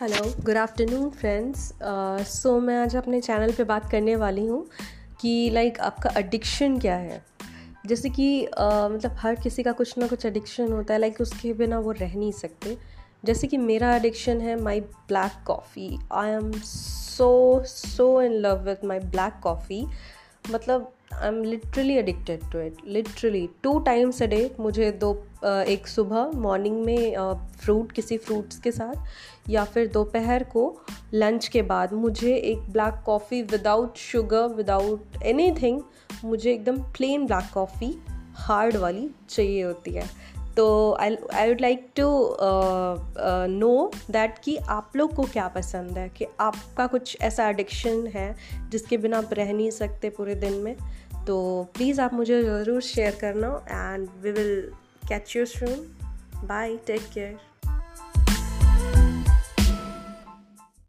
Hello good afternoon friends so मैं आज अपने चैनल पे बात करने वाली हूँ कि लाइक like, आपका एडिक्शन क्या है? जैसे कि uh, मतलब हर किसी का कुछ ना कुछ एडिक्शन होता है लाइक like, उसके बिना वो रह नहीं सकते। जैसे कि मेरा एडिक्शन है my black coffee I am so so in love with my black coffee मतलब I am literally addicted to it literally two times a day मुझे दो एक सुबह मॉर्निंग में फ्रूट किसी फ्रूट्स के साथ, या फिर दोपहर को लंच के बाद मुझे एक black coffee without sugar without any मुझे एकदम प्लेन ब्लैक कॉफ़ी हार्ड वाली चाहिए होती है। तो I I would like to know that कि आप लोग को क्या पसंद है? कि आपका कुछ ऐसा एडिक्शन है जिसके बिना आप रह नहीं सकते पूरे दिन में? तो प्लीज़ आप मुझे ज़रूर शेयर करना and we will catch you soon bye take care